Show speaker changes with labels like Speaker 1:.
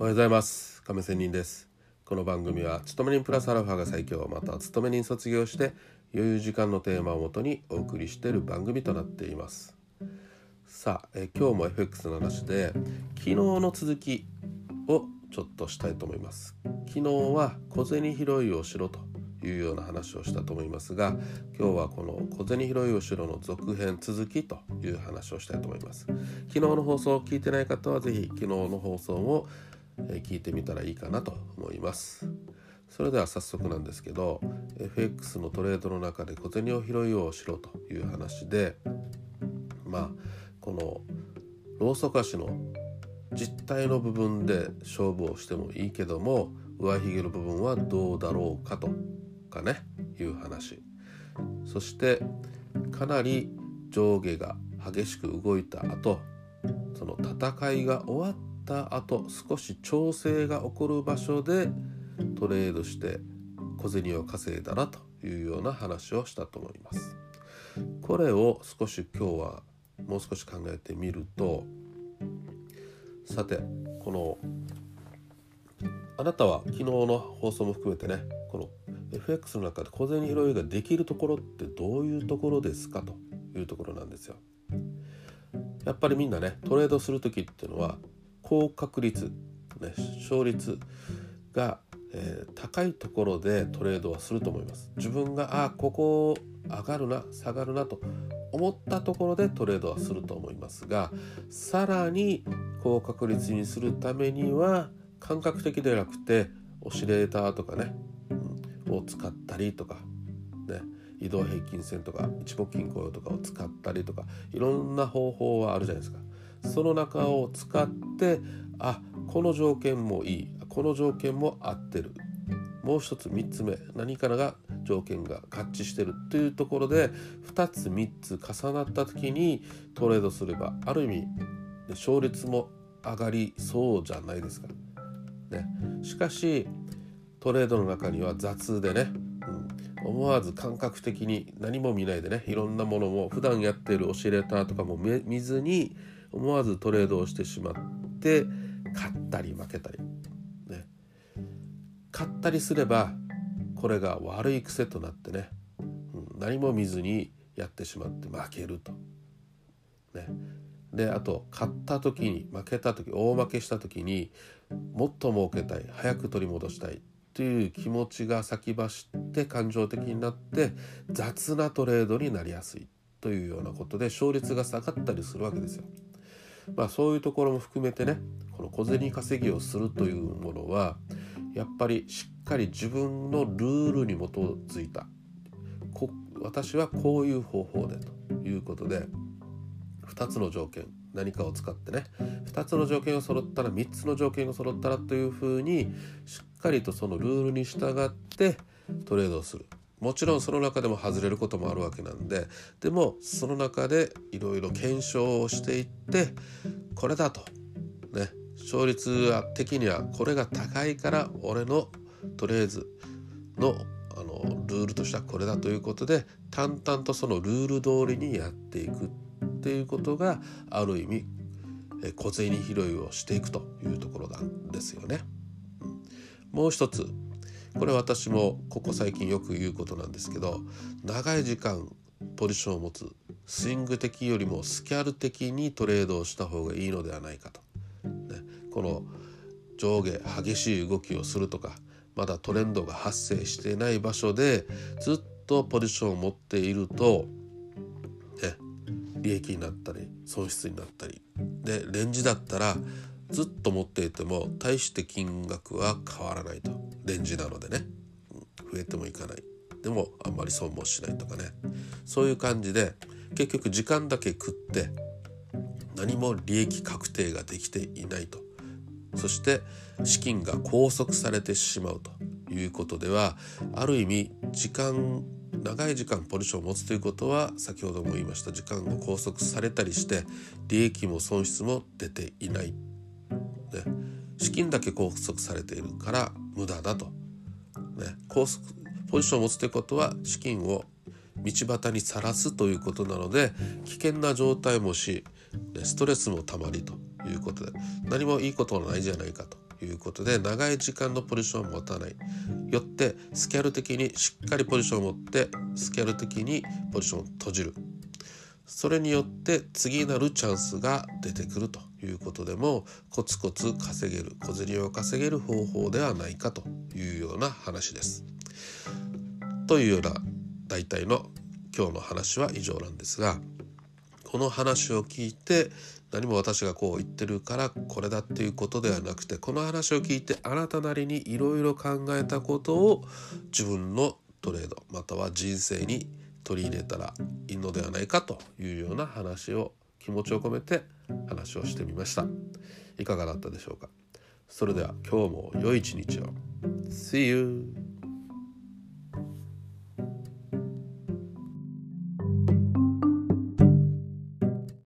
Speaker 1: おはようございます。亀仙人です。この番組は勤め人プラスアルファが最強また勤め人卒業して余裕時間のテーマをもとにお送りしている番組となっています。さあえ今日も FX の話で昨日の続きをちょっとしたいと思います。昨日は小銭拾いをしろというような話をしたと思いますが今日はこの小銭拾いをしろの続編続きという話をしたいと思います。昨日の放送を聞いてない方は是非昨日の放送を聞いてみたらいいかなと思います。それでは早速なんですけど FX のトレードの中で小銭を拾いをしろという話でまあこのローソク足の実体の部分で勝負をしてもいいけども上髭の部分はどうだろうかとかねいう話。そしてかなり上下が激しく動いた後その戦いが終わった後少し調整が起こる場所でトレードして小銭を稼いだなというような話をしたと思います。これを少し今日はもう少し考えてみるとさてこのあなたは昨日の放送も含めてねこの FX の中で小銭拾いができるところってどういうところですかというところなんですよ。やっぱりみんなねトレードする時っていうのは高確率、ね、勝率が、えー、高いところでトレードはすると思います。自分があここ上がるな下がるなと思ったところでトレードはすると思いますがさらに高確率にするためには感覚的ではなくてオシレーターとかねを使ったりとか、ね、移動平均線とか一目均衡とかを使ったりとかいろんな方法はあるじゃないですか。その中を使ってあこの条件もいいこの条件も合ってる。もう一つ3つ目何からが条件が合致してるというところで2つ3つ重なった時にトレードすればある意味勝率も上がりそうじゃないですか。ね、しかしトレードの中には雑でね、うん、思わず感覚的に何も見ないでねいろんなものも普段やっているオシレーターとかも見ずに思わずトレードをしてしまって勝ったり負けたり、ね、勝ったりすればこれが悪い癖となってね、うん、何も見ずにやってしまって負けると。ね、であと勝った時に負けた時大負けした時にもっと儲けたい早く取り戻したいという気持ちが先走って感情的になって雑なトレードになりやすいというようなことで勝率が下がったりするわけですよ。まあそういうところも含めてねこの小銭稼ぎをするというものはやっぱりしっかり自分のルールに基づいた。私はこういう方法でということで2つの条件何かを使ってね2つの条件が揃ったら3つの条件が揃ったらというふうにしっかりとそのルールに従ってトレードをする。もちろんその中でも外れることもあるわけなんででもその中でいろいろ検証をしていってこれだと。ね。勝率的にはこれが高いから俺のとりあえずのあのルールとしてはこれだということで淡々とそのルール通りにやっていくっていうことがある意味小銭拾いをしていくというところなんですよね。もう一つこれ私もここ最近よく言うことなんですけど長い時間ポジションを持つスイング的よりもスキャル的にトレードをした方がいいのではないかと。ね、この上下激しい動きをするとかまだトレンドが発生していない場所でずっとポジションを持っていると、ね、利益になったり損失になったりでレンジだったらずっと持っていても大して金額は変わらないと。レンジなのでね、増えてもいかない。でもあんまり損もしないとかね。そういう感じで結局時間だけ食って何も利益確定ができていないと。そして資金が拘束されてしまうと。いうことではある意味時間長い時間ポジションを持つということは先ほども言いました時間が拘束されたりして利益も損失も出ていない、ね、資金だけ拘束されているから無駄だと、ね、拘束ポジションを持つということは資金を道端にさらすということなので危険な状態もしストレスもたまりということで何もいいことはないじゃないかということで長い時間のポジションを持たない。よってスキャル的にしっかりポジションを持ってスキャル的にポジションを閉じる。それによって次なるチャンスが出てくるということでもコツコツ稼げる小銭を稼げる方法ではないかというような話です。というような大体の今日の話は以上なんですがこの話を聞いて何も私がこう言ってるからこれだっていうことではなくてこの話を聞いてあなたなりにいろいろ考えたことを自分のトレードまたは人生に取り入れたらいいのではないかというような話を気持ちを込めて話をしてみました。いかがだったでしょうか？それでは今日も良い一日を。See you!